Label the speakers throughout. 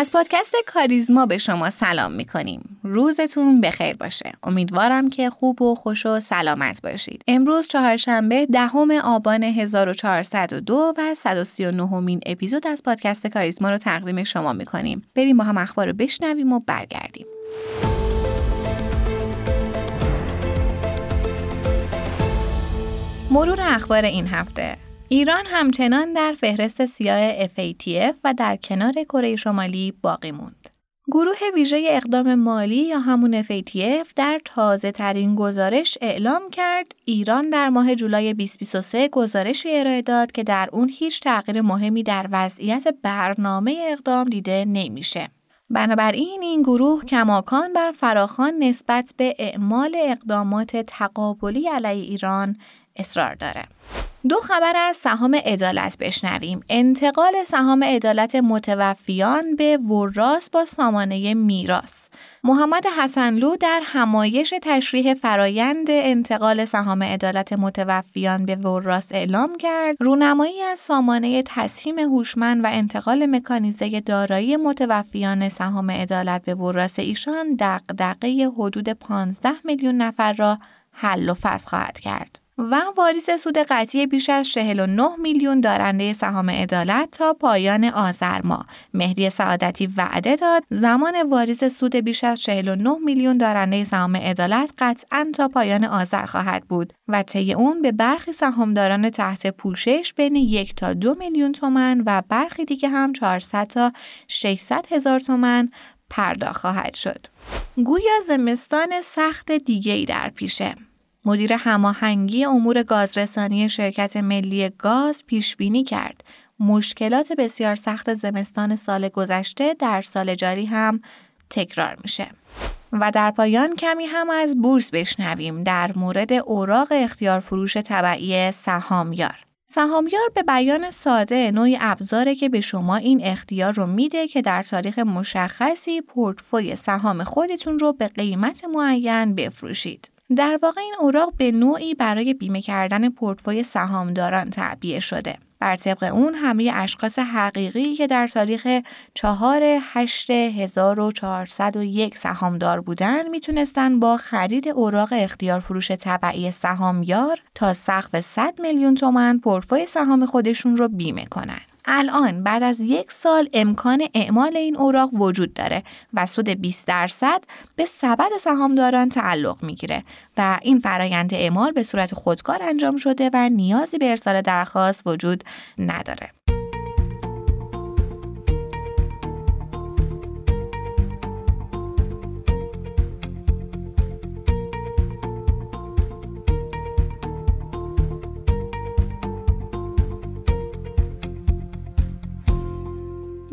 Speaker 1: از پادکست کاریزما به شما سلام می کنیم. روزتون بخیر باشه. امیدوارم که خوب و خوش و سلامت باشید. امروز چهارشنبه دهم آبان 1402 و 139 مین اپیزود از پادکست کاریزما رو تقدیم شما می کنیم. بریم با هم اخبار رو بشنویم و برگردیم. مرور اخبار این هفته ایران همچنان در فهرست سیاه FATF و در کنار کره شمالی باقی موند. گروه ویژه اقدام مالی یا همون FATF در تازه ترین گزارش اعلام کرد ایران در ماه جولای 2023 گزارشی ارائه داد که در اون هیچ تغییر مهمی در وضعیت برنامه اقدام دیده نمیشه. بنابراین این گروه کماکان بر فراخان نسبت به اعمال اقدامات تقابلی علیه ایران اصرار داره. دو خبر از سهام عدالت بشنویم. انتقال سهام عدالت متوفیان به وراس با سامانه میراث. محمد حسنلو در همایش تشریح فرایند انتقال سهام عدالت متوفیان به وراس اعلام کرد رونمایی از سامانه تسهیم هوشمند و انتقال مکانیزه دارایی متوفیان سهام عدالت به وراس ایشان دغدغه حدود 15 میلیون نفر را حل و فصل خواهد کرد. و واریز سود قطعی بیش از 49 میلیون دارنده سهام عدالت تا پایان آذر ماه مهدی سعادتی وعده داد زمان واریز سود بیش از 49 میلیون دارنده سهام عدالت قطعا تا پایان آذر خواهد بود و طی اون به برخی سهامداران تحت پوشش بین یک تا دو میلیون تومن و برخی دیگه هم 400 تا 600 هزار تومن پرداخت خواهد شد. گویا زمستان سخت دیگه ای در پیشه. مدیر هماهنگی امور گازرسانی شرکت ملی گاز پیش بینی کرد مشکلات بسیار سخت زمستان سال گذشته در سال جاری هم تکرار میشه. و در پایان کمی هم از بورس بشنویم در مورد اوراق اختیار فروش طبعی سهامیار. سهامیار به بیان ساده نوعی ابزاره که به شما این اختیار رو میده که در تاریخ مشخصی پورتفوی سهام خودتون رو به قیمت معین بفروشید. در واقع این اوراق به نوعی برای بیمه کردن پورتفوی سهامداران تعبیه شده. بر طبق اون همه اشخاص حقیقی که در تاریخ 4 8 1401 سهامدار بودن می‌تونستن با خرید اوراق اختیار فروش طبعی سهامیار تا سقف 100 میلیون تومن پورتفوی سهام خودشون رو بیمه کنن. الان بعد از یک سال امکان اعمال این اوراق وجود داره و سود 20 درصد به سبد سهامداران تعلق می‌گیره و این فرایند اعمال به صورت خودکار انجام شده و نیازی به ارسال درخواست وجود نداره.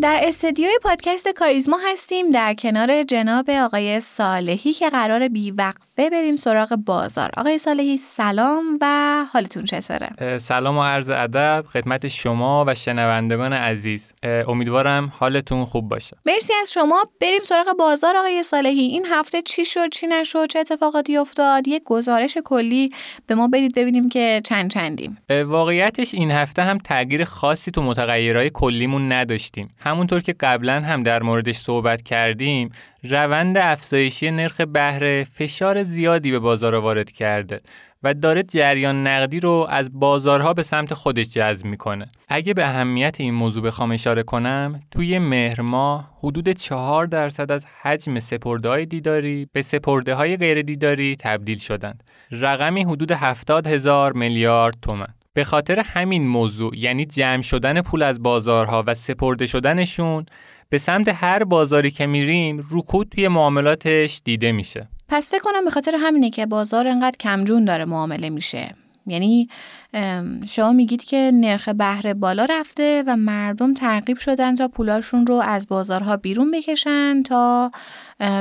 Speaker 1: در استدیوی پادکست کاریزما هستیم در کنار جناب آقای صالحی که قرار بی وقفه بریم سراغ بازار. آقای صالحی سلام و حالتون چطوره؟
Speaker 2: سلام و عرض ادب خدمت شما و شنوندگان عزیز. امیدوارم حالتون خوب باشه.
Speaker 1: مرسی از شما. بریم سراغ بازار آقای صالحی. این هفته چی شد، چی نشد، چه اتفاقاتی افتاد؟ یک گزارش کلی به ما بدید ببینیم که چند چندیم.
Speaker 2: واقعیتش این هفته هم تغییر خاصی تو متغیرهای کلیمون نداشتیم. همونطور که قبلا هم در موردش صحبت کردیم روند افزایشی نرخ بهره فشار زیادی به بازار وارد کرده و داره جریان نقدی رو از بازارها به سمت خودش جذب می‌کنه. اگه به اهمیت این موضوع بخوام اشاره کنم، توی مهر ماه حدود 4 درصد از حجم سپرده های دیداری به سپرده های غیر دیداری تبدیل شدند. رقمی حدود 70 هزار میلیارد تومن. به خاطر همین موضوع یعنی جمع شدن پول از بازارها و سپرده شدنشون به سمت هر بازاری که میریم رکود توی معاملاتش دیده میشه.
Speaker 1: پس فکر کنم به خاطر همینه که بازار انقدر کمجون داره معامله میشه. یعنی شما میگید که نرخ بهره بالا رفته و مردم ترغیب شدن تا پولاشون رو از بازارها بیرون بکشن تا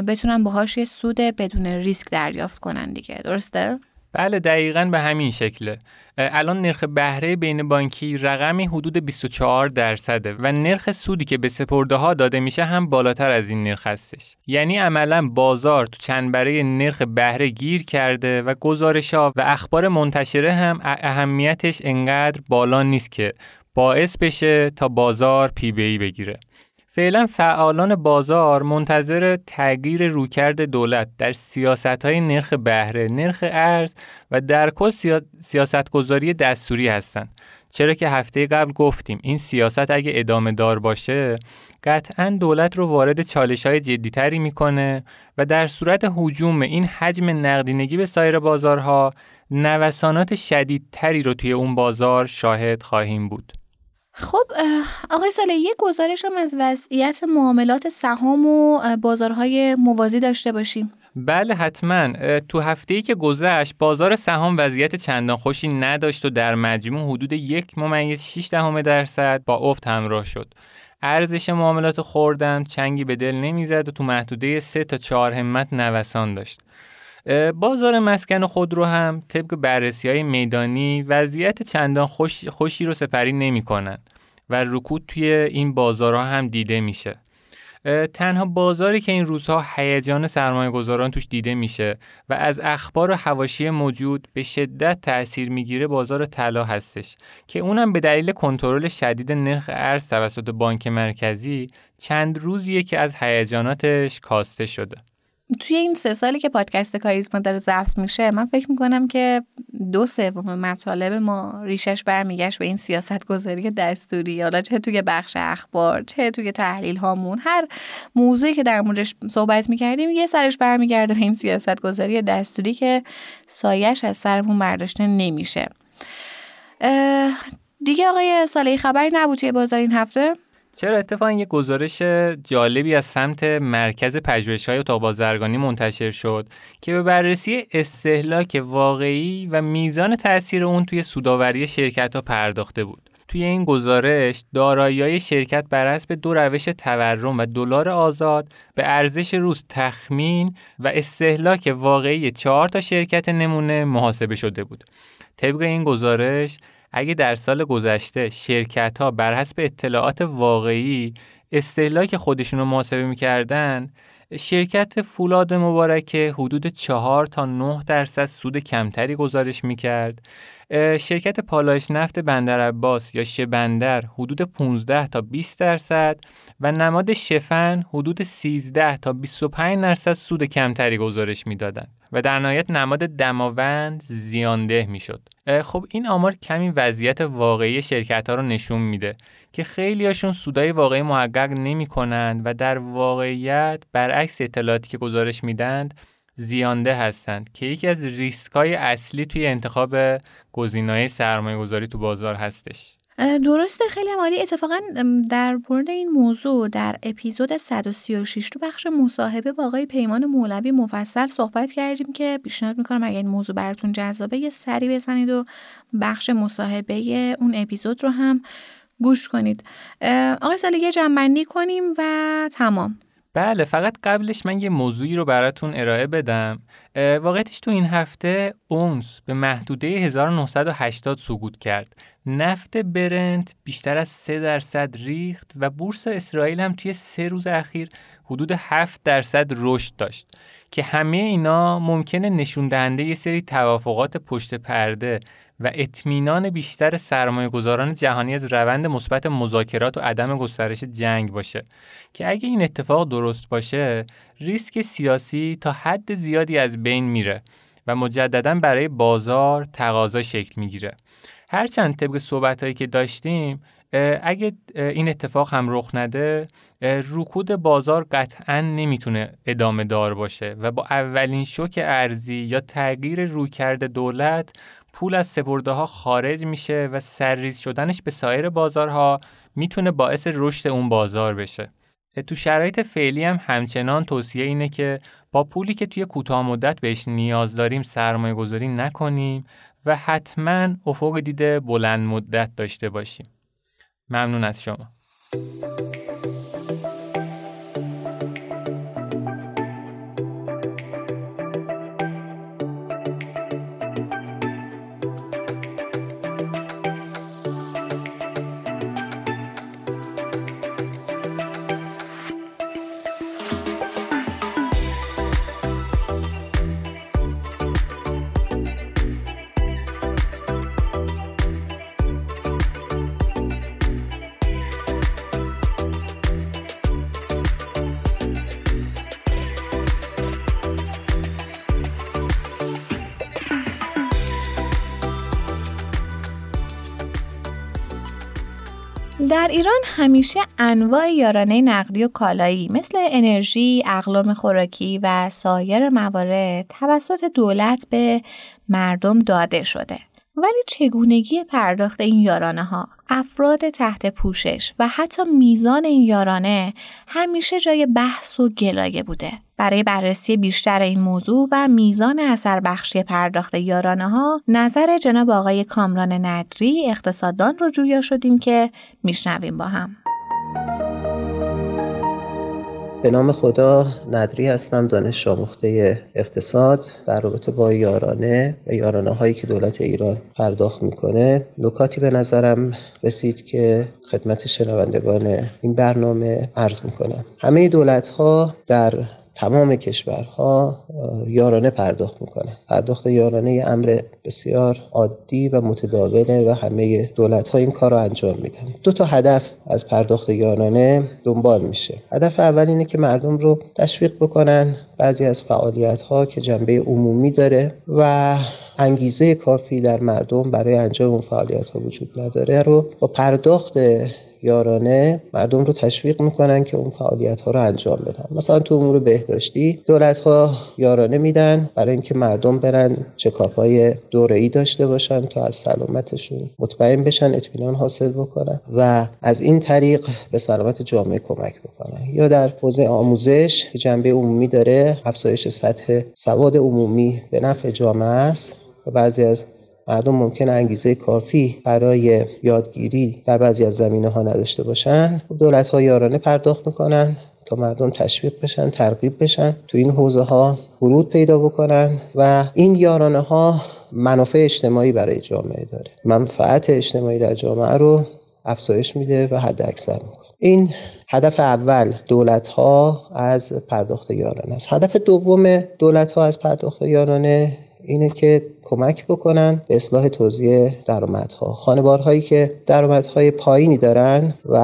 Speaker 1: بتونن باهاش یه سود بدون ریسک دریافت کنن دیگه. درسته؟
Speaker 2: بله دقیقا به همین شکله. الان نرخ بهره بین بانکی رقمی حدود 24 درصده و نرخ سودی که به سپرده ها داده میشه هم بالاتر از این نرخ هستش. یعنی عملا بازار تو چند برای نرخ بهره گیر کرده و گزارش ها و اخبار منتشره هم اهمیتش انقدر بالا نیست که باعث بشه تا بازار پی بی بگیره. فعلا فعالان بازار منتظر تغییر رویکرد دولت در سیاست های نرخ بهره، نرخ ارز و در کل سیاست گذاری دستوری هستند. چرا که هفته قبل گفتیم این سیاست اگه ادامه دار باشه قطعا دولت رو وارد چالش های جدیتری می‌کنه و در صورت حجوم این حجم نقدینگی به سایر بازارها نوسانات شدیدتری رو توی اون بازار شاهد خواهیم بود.
Speaker 1: خب آقای ساله یک گزارش هم از وضعیت معاملات سهام و بازارهای موازی داشته باشیم.
Speaker 2: بله حتما. تو هفته ای که گذشت بازار سهام وضعیت چندان خوشی نداشت و در مجموع حدود یک ممیز 6 دهم درصد با افت همراه شد. ارزش معاملات خوردن چنگی به دل نمی‌زد و تو محدوده 3 تا 4 همت نوسان داشت. بازار مسکن خودرو هم طبق بررسی های میدانی وضعیت چندان خوش، خوشی رو سپری نمی کنن و رکود توی این بازارها هم دیده میشه. تنها بازاری که این روزها هیجان سرمایه گذاران توش دیده میشه و از اخبار و حواشی موجود به شدت تأثیر می‌گیره بازار طلا هستش که اونم به دلیل کنترل شدید نرخ ارز توسط بانک مرکزی چند روزیه که از هیجاناتش کاسته شده.
Speaker 1: توی این سه سالی که پادکست کاریزما داره ضبط میشه من فکر می‌کنم که دو سوم مطالب ما ریشش برمیگشت به این سیاست گذاری دستوری حالا چه توی بخش اخبار چه توی تحلیل هامون هر موضوعی که در موردش صحبت می‌کردیم یه سرش برمیگرده به این سیاست گذاری دستوری که سایش از سرمون برداشته نمیشه. دیگه آقای ساله خبری نبود توی بازار این هفته؟
Speaker 2: چرا اتفاقا یه گزارش جالبی از سمت مرکز پژوهش‌های اتاق بازرگانی منتشر شد که به بررسی استهلاک واقعی و میزان تاثیر اون توی سوداوری شرکت ها پرداخته بود. توی این گزارش دارایی شرکت بر حسب دو روش تورم و دلار آزاد به ارزش روز تخمین و استهلاک واقعی چهار تا شرکت نمونه محاسبه شده بود. طبق این گزارش اگه در سال گذشته شرکت ها بر حسب اطلاعات واقعی استهلاک خودشون رو محاسبه می‌کردن شرکت فولاد مبارکه حدود 4 تا 9 درصد سود کمتری گزارش می‌کرد. شرکت پالایش نفت بندر عباس یا شبندر حدود 15 تا 20 درصد و نماد شفن حدود 13 تا 25 درصد سود کمتری گزارش می‌دادند و در نهایت نماد دماوند زیانده می‌شد. خب این آمار کمی وضعیت واقعی شرکت ها رو نشون میده که خیلی هاشون سودای واقعی محقق نمی کنند و در واقعیت برعکس اطلاعاتی که گزارش میدند زیانده هستند که یکی از ریسک های اصلی توی انتخاب گزینه‌های سرمایه گذاری تو بازار هستش
Speaker 1: درسته. خیلی عالی. اتفاقا در مورد این موضوع در اپیزود 136 تو بخش مصاحبه با آقای پیمان مولوی مفصل صحبت کردیم که پیشنهاد می‌کنم اگر این موضوع براتون جذابه یه سری بزنید و بخش مصاحبه اون اپیزود رو هم گوش کنید. آقای سالی یه جنبندی کنیم و تمام.
Speaker 2: بله فقط قبلش من یه موضوعی رو براتون ارائه بدم. واقعیتش تو این هفته اونس به محدوده 1980 سقوط کرد. نفت برنت بیشتر از 3 درصد ریخت و بورس اسرائیل هم توی سه روز اخیر حدود 7 درصد رشد داشت که همه اینا ممکنه نشون دهنده یه سری توافقات پشت پرده و اطمینان بیشتر سرمایه گذاران جهانی از روند مثبت مذاکرات و عدم گسترش جنگ باشه. که اگه این اتفاق درست باشه ریسک سیاسی تا حد زیادی از بین میره و مجددا برای بازار تقاضا شکل می‌گیره. هرچند طبق صحبت هایی که داشتیم اگه این اتفاق هم رخ نده رکود بازار قطعا نمی‌تونه ادامه دار باشه و با اولین شوک ارزی یا تغییر رویکرد دولت پول از سپرده ها خارج میشه و سرریز شدنش به سایر بازارها می‌تونه باعث رشد اون بازار بشه. تو شرایط فعلی هم همچنان توصیه اینه که با پولی که توی کوتاه مدت بهش نیاز داریم سرمایه گذاری نکنیم و حتما افق دیده بلند مدت داشته باشیم. ممنون از شما.
Speaker 1: در ایران همیشه انواع یارانه نقدی و کالایی مثل انرژی، اقلام خوراکی و سایر موارد توسط دولت به مردم داده شده. ولی چگونگی پرداخت این یارانه ها، افراد تحت پوشش و حتی میزان این یارانه همیشه جای بحث و گلایه بوده. برای بررسی بیشتر این موضوع و میزان اثر بخشی پرداخت یارانه ها نظر جناب آقای کامران ندری اقتصاددان رو جویا شدیم که میشنویم با هم.
Speaker 3: به نام خدا ندری هستم دانش آموخته اقتصاد در رابطه با یارانه و یارانه هایی که دولت ایران پرداخت می‌کنه. نکاتی به نظرم رسید که خدمت شنوندگان این برنامه عرض می‌کنم. همه دولت ها در تمام کشورها یارانه پرداخت می‌کنن پرداخت یارانه یه امر بسیار عادی و متداوله و همه دولت ها این کار رو انجام میدن. دو تا هدف از پرداخت یارانه دنبال میشه. هدف اول اینه که مردم رو تشویق بکنن بعضی از فعالیت ها که جنبه عمومی داره و انگیزه کافی در مردم برای انجام اون فعالیت ها وجود نداره رو با پرداخت یارانه مردم رو تشویق می‌کنن که اون فعالیت ها رو انجام بدن. مثلا تو امور بهداشتی دولت ها یارانه میدن برای اینکه مردم برن چکاپ های دوره ای داشته باشن تا از سلامتشون مطمئن بشن اطمینان حاصل بکنن و از این طریق به سلامت جامعه کمک بکنن. یا در حوزه آموزش جنبه عمومی داره افزایش سطح سواد عمومی به نفع جامعه است و بعضی از مردم ممکن انگیزه کافی برای یادگیری در بعضی از زمینه ها نداشته باشن. دولت ها یارانه پرداخت می‌کنن تا مردم تشویق بشن ترغیب بشن تو این حوزه ها ورود پیدا بکنن و این یارانه ها منافع اجتماعی برای جامعه داره. منفعت اجتماعی در جامعه رو افزایش میده و حد اکثر می‌کنه. این هدف اول دولت ها از پرداخت یارانه است. هدف دوم دولت ها از پرداخت یارانه اینه که کمک بکنن به اصلاح توزیع درآمدها. خانوارهایی که درآمدهای پایینی دارن و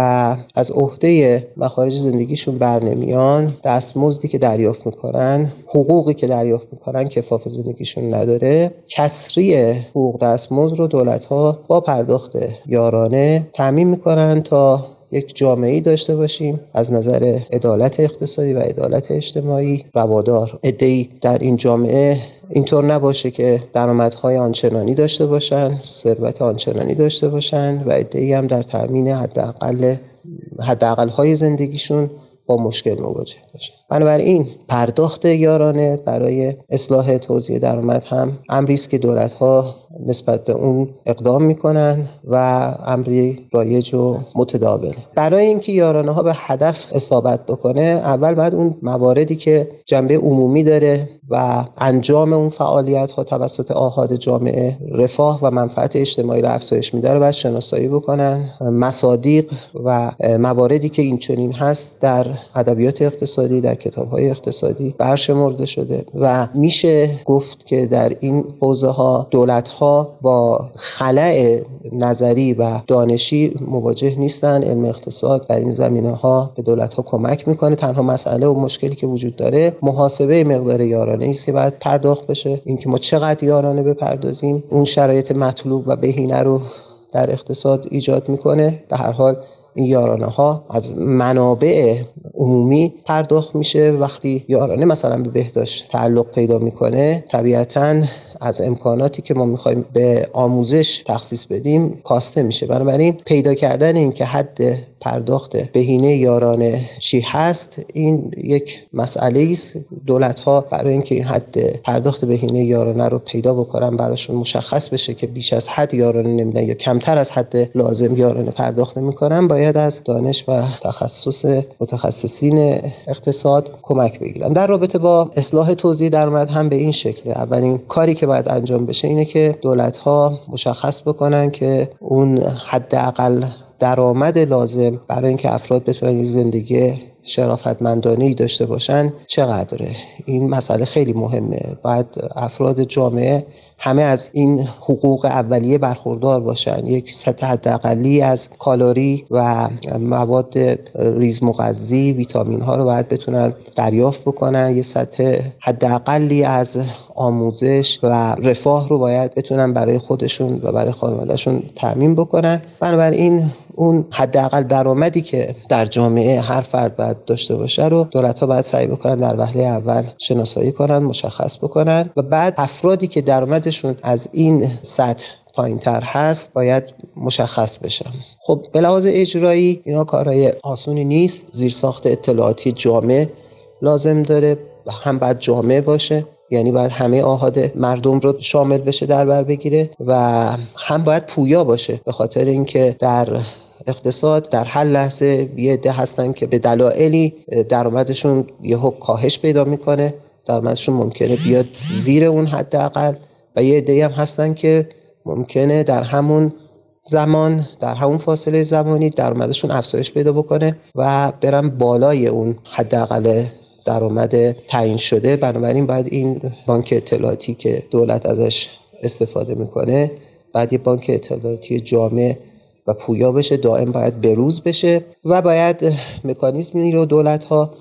Speaker 3: از عهده مخارج زندگیشون بر نمیان دستمزدی که دریافت می‌کنن حقوقی که دریافت می‌کنن کفاف زندگیشون نداره کسری حقوق دستمزد رو دولت ها با پرداخت یارانه تعمین می‌کنن تا یک جامعه داشته باشیم از نظر عدالت اقتصادی و عدالت اجتماعی روادار. ادهی در این جامعه اینطور نباشه که درآمدهای آنچنانی داشته باشن ثروت آنچنانی داشته باشن و ادهی هم در تامین حداقل حداقل های زندگیشون با مشکل مواجه باشن. بنابراین پرداخت یارانه برای اصلاح توزیع درآمد هم امری است که دولت ها نسبت به اون اقدام می‌کنن و امری رایج و متداوله برای اینکه یارانه ها به هدف اصابت بکنه اول باید اون مواردی که جنبه عمومی داره و انجام اون فعالیت ها توسط آهاد جامعه رفاه و منفعت اجتماعی را افزایش میده رو باید شناسایی بکنن مصادیق و مواردی که این چنین هست در ادبیات اقتصادی در کتاب های اقتصادی برشمرده شده و میشه گفت که در این حوزه ها دولت ها با خلع نظری و دانشی مواجه نیستن. علم اقتصاد در این زمینه ها به دولت ها کمک می‌کنه. تنها مسئله و مشکلی که وجود داره محاسبه مقدار یارانه است که باید پرداخت بشه. اینکه ما چقدر یارانه بپردازیم اون شرایط مطلوب و بهینه رو در اقتصاد ایجاد می‌کنه. به هر حال یارانه ها از منابع عمومی پرداخت میشه. وقتی یارانه مثلا به بهداشت تعلق پیدا می‌کنه طبیعتا از امکاناتی که ما می‌خوایم به آموزش تخصیص بدیم کاسته میشه. بنابراین پیدا کردن این که حد پرداخت بهینه یارانه چی هست این یک مسئله است. دولت ها برای اینکه این حد پرداخت بهینه یارانه رو پیدا بکنن براشون مشخص بشه که بیش از حد یارانه نمیدن یا کمتر از حد لازم یارانه پرداخت نمی‌کنن باید از دانش و تخصص متخصصین اقتصاد کمک بگیرن. در رابطه با اصلاح توزیع درآمد هم به این شکله اولین کاری که باید انجام بشه اینه که دولت ها مشخص بکنن که اون حداقل درآمد لازم برای اینکه افراد بتونن زندگی شرافتمندانه داشته باشن چقدره؟ این مسئله خیلی مهمه. باید افراد جامعه همه از این حقوق اولیه برخوردار باشن. یک سطح حداقلی از کالری و مواد ریز مغذی ویتامین ها رو باید بتونن دریافت بکنن. یه سطح حداقلی از آموزش و رفاه رو باید بتونن برای خودشون و برای خانوادهشون تامین بکنن. بنابراین اون حداقل درآمدی که در جامعه هر فرد باید داشته باشه رو دولت ها باید سعی بکنن در وهله اول شناسایی کنن مشخص بکنن و بعد افرادی که درآمدشون از این سطح پایین تر هست باید مشخص بشه. خب به لحاظ اجرایی اینا کارهای آسونی نیست. زیرساخت اطلاعاتی جامع لازم داره. هم باید جامع باشه. یعنی باید همه آهاد مردم رو شامل بشه در بر بگیره و هم باید پویا باشه به خاطر اینکه در اقتصاد در هر لحظه یه عده هستن که به دلایلی درآمدشون یهو کاهش پیدا می‌کنه درآمدشون ممکنه بیاد زیر اون حداقل و یه عده هم هستن که ممکنه در همون زمان در همون فاصله زمانی درآمدشون افزایش پیدا بکنه و برن بالای اون حداقل درآمد تعیین شده. بنابراین باید این بانک اطلاعاتی که دولت ازش استفاده می‌کنه بعد یه بانک اطلاعاتی جامع و پویا بشه. دائم باید بروز بشه و باید مکانیزمی رو دولت ها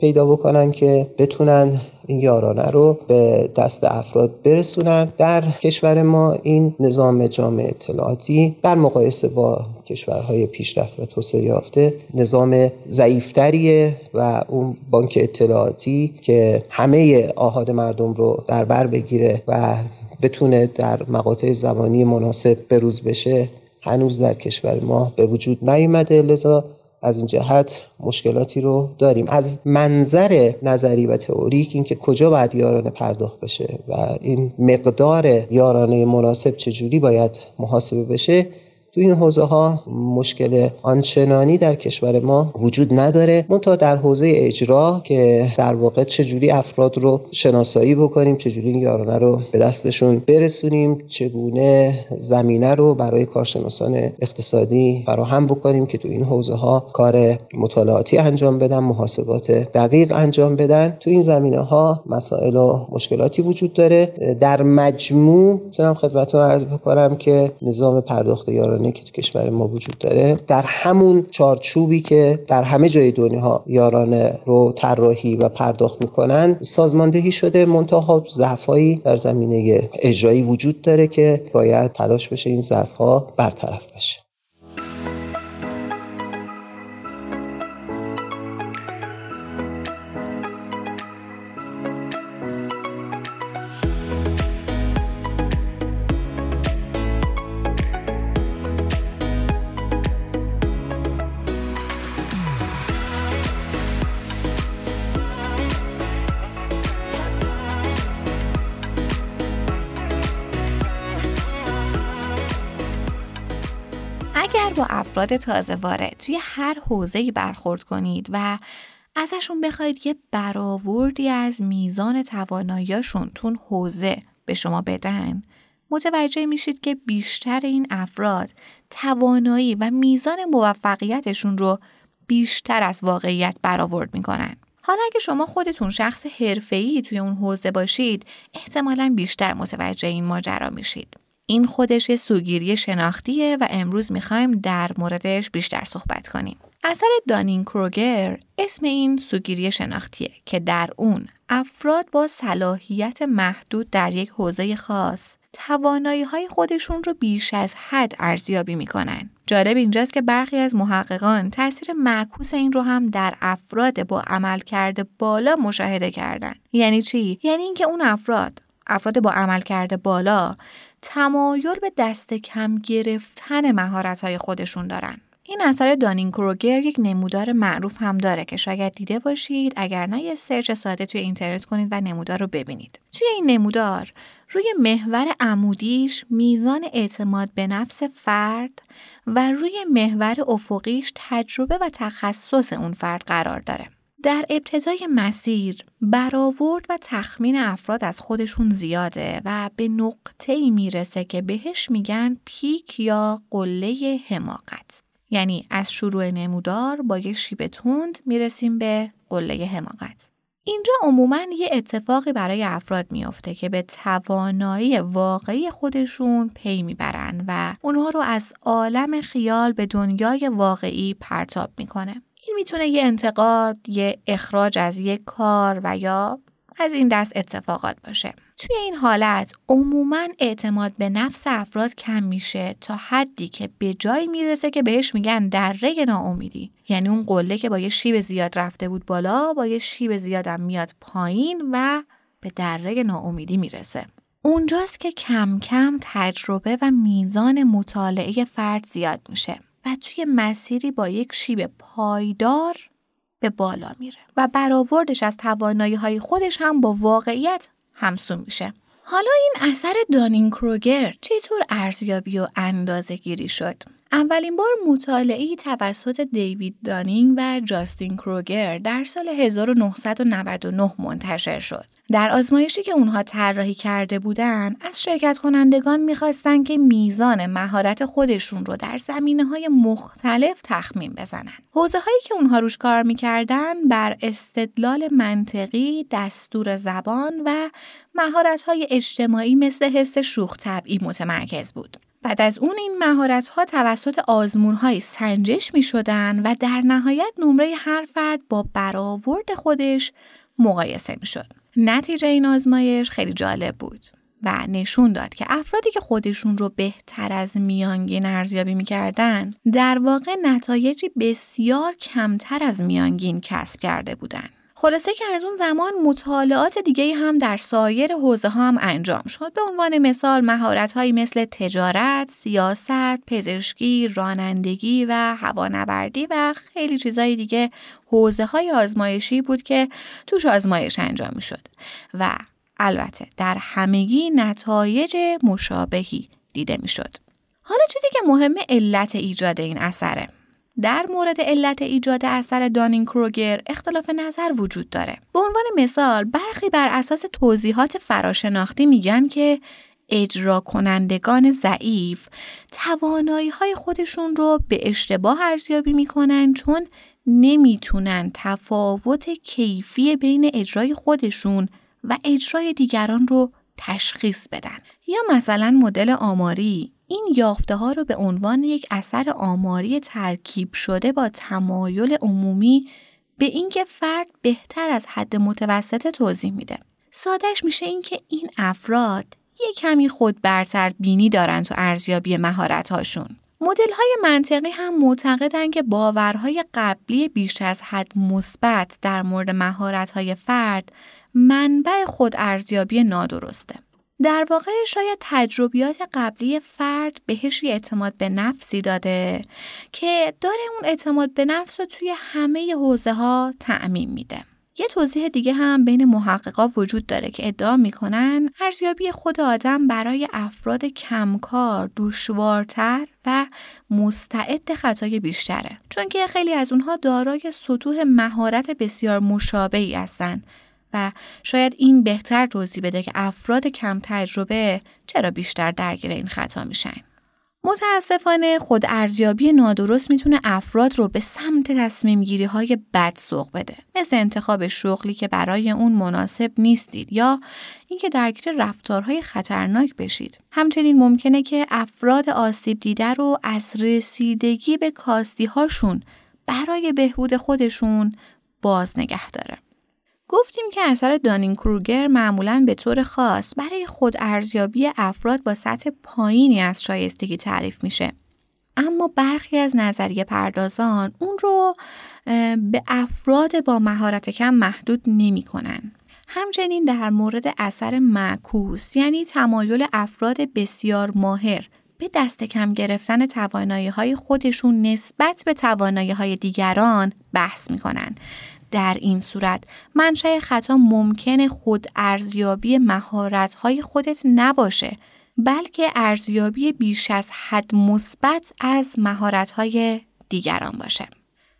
Speaker 3: پیدا بکنن که بتونن این یارانه رو به دست افراد برسونن. در کشور ما این نظام جامع اطلاعاتی در مقایسه با کشورهای پیشرفته و توسعه یافته نظام ضعیفتریه و اون بانک اطلاعاتی که همه آهاد مردم رو در بر بگیره و بتونه در مقاطع زمانی مناسب بروز بشه هنوز در کشور ما به وجود نیامده لذا از این جهت مشکلاتی رو داریم. از منظر نظری و تئوریک اینکه کجا باید یارانه پرداخت بشه و این مقدار یارانه مناسب چجوری باید محاسبه بشه تو این حوزه ها مشکل آنچنانی در کشور ما وجود نداره. منتها در حوزه اجرا که در واقع چجوری افراد رو شناسایی بکنیم چجوری این یارانه رو به دستشون برسونیم چگونه زمینه رو برای کارشناسان اقتصادی فراهم بکنیم که تو این حوزه ها کار مطالعاتی انجام بدن محاسبات دقیق انجام بدن. تو این زمینه ها مسائل و مشکلاتی وجود داره. در مجموع چنان خدمتتون عرض بکنم که نظام پرداخت یارانه که تو کشور ما وجود داره در همون چارچوبی که در همه جای دنیا یارانه رو طراحی و پرداخت می‌کنن سازماندهی شده منتها ضعفایی در زمینه اجرایی وجود داره که باید تلاش بشه این ضعفها برطرف بشه.
Speaker 1: افراد تازه وارد توی هر حوزه‌ای برخورد کنید و ازشون بخواید یه برآوردی از میزان تواناییاشون تون حوزه به شما بدن متوجه میشید که بیشتر این افراد توانایی و میزان موفقیتشون رو بیشتر از واقعیت برآورد می‌کنن. حالا اگه شما خودتون شخص حرفه‌ای توی اون حوزه باشید احتمالا بیشتر متوجه این ماجرا میشید. این خودش سوگیری شناختیه و امروز می‌خوایم در موردش بیشتر صحبت کنیم. اثر دانین کروگر اسم این سوگیری شناختیه که در اون افراد با صلاحیت محدود در یک حوزه خاص توانایی های خودشون رو بیش از حد ارزیابی می‌کنن. جالب اینجاست که برخی از محققان تاثیر معکوس این رو هم در افراد با عمل کرده بالا مشاهده کردن. یعنی چی؟ یعنی اینکه اون افراد افراد با عمل کرده بالا تمایل به دست کم گرفتن مهارت های خودشون دارن. این اثر دانین کروگر یک نمودار معروف هم داره که شاید دیده باشید اگر نه یه سرچ ساده توی اینترنت کنید و نمودار رو ببینید. توی این نمودار روی محور عمودیش میزان اعتماد به نفس فرد و روی محور افقیش تجربه و تخصص اون فرد قرار داره. در ابتدای مسیر برآورد و تخمین افراد از خودشون زیاده و به نقطه ای می‌رسه که بهش میگن پیک یا قله حماقت. یعنی از شروع نمودار با یک شیب تند می‌رسیم به قله حماقت. اینجا عموما یه اتفاقی برای افراد میافته که به توانایی واقعی خودشون پی می‌برن و اونها رو از عالم خیال به دنیای واقعی پرتاب می‌کنه. این می‌تونه یه انتقاد، یه اخراج از یک کار و یا از این دست اتفاقات باشه. توی این حالت عموما اعتماد به نفس افراد کم میشه تا حدی که به جایی می‌رسه که بهش میگن دره ناامیدی. یعنی اون قله که با یه شیب زیاد رفته بود بالا با یه شیب زیادم میاد پایین و به دره ناامیدی می‌رسه. اونجاست که کم کم تجربه و میزان مطالعه فرد زیاد میشه. و توی مسیری با یک شیب پایدار به بالا میره و برآوردش از توانایی های خودش هم با واقعیت همسون میشه. حالا این اثر دانین کروگر چطور ارزیابی و اندازه گیری شد؟ اولین بار مطالعه توسط دیوید دانینگ و جاستین کروگر در سال 1999 منتشر شد. در آزمایشی که اونها طراحی کرده بودن از شرکت کنندگان می‌خواستن که میزان مهارت خودشون رو در زمینه های مختلف تخمین بزنن. حوزه هایی که اونها روش کار می‌کردن بر استدلال منطقی، دستور زبان و مهارت های اجتماعی مثل حس شوخ طبعی متمرکز بود. بعد از اون این مهارت ها توسط آزمون های سنجش می شدن و در نهایت نمره هر فرد با برآورد خودش مقایسه می شد. نتیجه این آزمایش خیلی جالب بود و نشون داد که افرادی که خودشون رو بهتر از میانگین ارزیابی می‌کردن در واقع نتایجی بسیار کمتر از میانگین کسب کرده بودند. خلاصه که از اون زمان مطالعات دیگه هم در سایر حوزه ها هم انجام شد. به عنوان مثال مهارت هایی مثل تجارت، سیاست، پزشکی، رانندگی و هوانوردی و خیلی چیزهای دیگه حوزه های آزمایشی بود که توش آزمایش انجام می شد. و البته در همگی نتایج مشابهی دیده می شد. حالا چیزی که مهمه علت ایجاد این اثره. در مورد علت ایجاد اثر دانین کروگر اختلاف نظر وجود داره. به عنوان مثال برخی بر اساس توضیحات فراشناختی میگن که اجرا کنندگان ضعیف توانایی های خودشون رو به اشتباه ارزیابی می‌کنن چون نمی‌تونن تفاوت کیفی بین اجرای خودشون و اجرای دیگران رو تشخیص بدن یا مثلا مدل آماری این یافته ها رو به عنوان یک اثر آماری ترکیب شده با تمایل عمومی به اینکه فرد بهتر از حد متوسط توضیح میده. سادش میشه اینکه این افراد یک کمی خود برتر بینی دارن تو ارزیابی مهارت هاشون. مدل های منطقی هم معتقدن که باورهای قبلی بیش از حد مثبت در مورد مهارت های فرد منبع خود ارزیابی نادرسته. در واقع شاید تجربیات قبلی فرد بهش یه اعتماد به نفسی داده که داره اون اعتماد به نفس رو توی همه حوزه ها تعمین میده. یه توضیح دیگه هم بین محققا وجود داره که ادعا می‌کنن ارزیابی خود آدم برای افراد کمکار دشوارتر و مستعد خطای بیشتره چون که خیلی از اونها دارای سطوح مهارت بسیار مشابهی هستند و شاید این بهتر توضیح بده که افراد کم تجربه چرا بیشتر درگیر این خطا میشن. متاسفانه خود ارزیابی نادرست می‌تونه افراد رو به سمت تصمیم گیری های بد سوق بده. مثل انتخاب شغلی که برای اون مناسب نیستید یا اینکه درگیر رفتارهای خطرناک بشید. همچنین ممکنه که افراد آسیب دیده رو از رسیدگی به کاستی هاشون برای بهبود خودشون باز نگه داره. گفتیم که اثر دانین کروگر معمولا به طور خاص برای خود ارزیابی افراد با سطح پایینی از شایستگی تعریف میشه. اما برخی از نظریه پردازان اون رو به افراد با مهارت کم محدود نمی کنن. همچنین در مورد اثر معکوس یعنی تمایل افراد بسیار ماهر به دست کم گرفتن توانایی های خودشون نسبت به توانایی های دیگران بحث می‌کنن در این صورت منشأ خطا ممکنه خود ارزیابی مهارت‌های خودت نباشه بلکه ارزیابی بیش از حد مثبت از مهارت‌های دیگران باشه.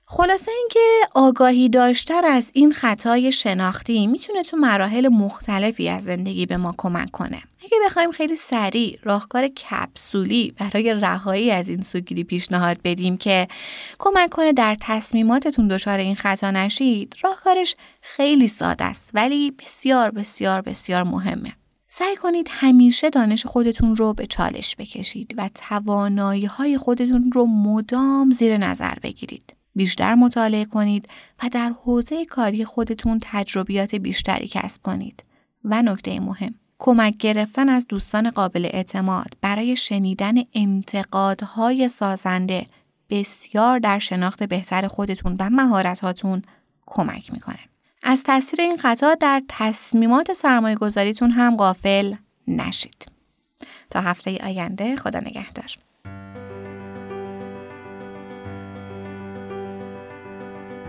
Speaker 1: خلاصه اینکه آگاهی داشتن از این خطای شناختی می‌تونه تو مراحل مختلفی از زندگی به ما کمک کنه. اگه بخوایم خیلی سریع راهکار کپسولی برای رهایی از این سوگیری پیشنهاد بدیم که کمک کنه در تصمیماتتون دچار این خطا نشید، راهکارش خیلی ساده است ولی بسیار بسیار بسیار مهمه. سعی کنید همیشه دانش خودتون رو به چالش بکشید و توانایی های خودتون رو مدام زیر نظر بگیرید. بیشتر مطالعه کنید و در حوزه کاری خودتون تجربیات بیشتری کسب کنید. و نکته مهم کمک گرفتن از دوستان قابل اعتماد برای شنیدن انتقادهای سازنده بسیار در شناخت بهتر خودتون و مهارتاتون کمک می‌کنه. از تاثیر این خطا در تصمیمات سرمایه گذاریتون هم غافل نشید. تا هفته آینده خدا نگهدار.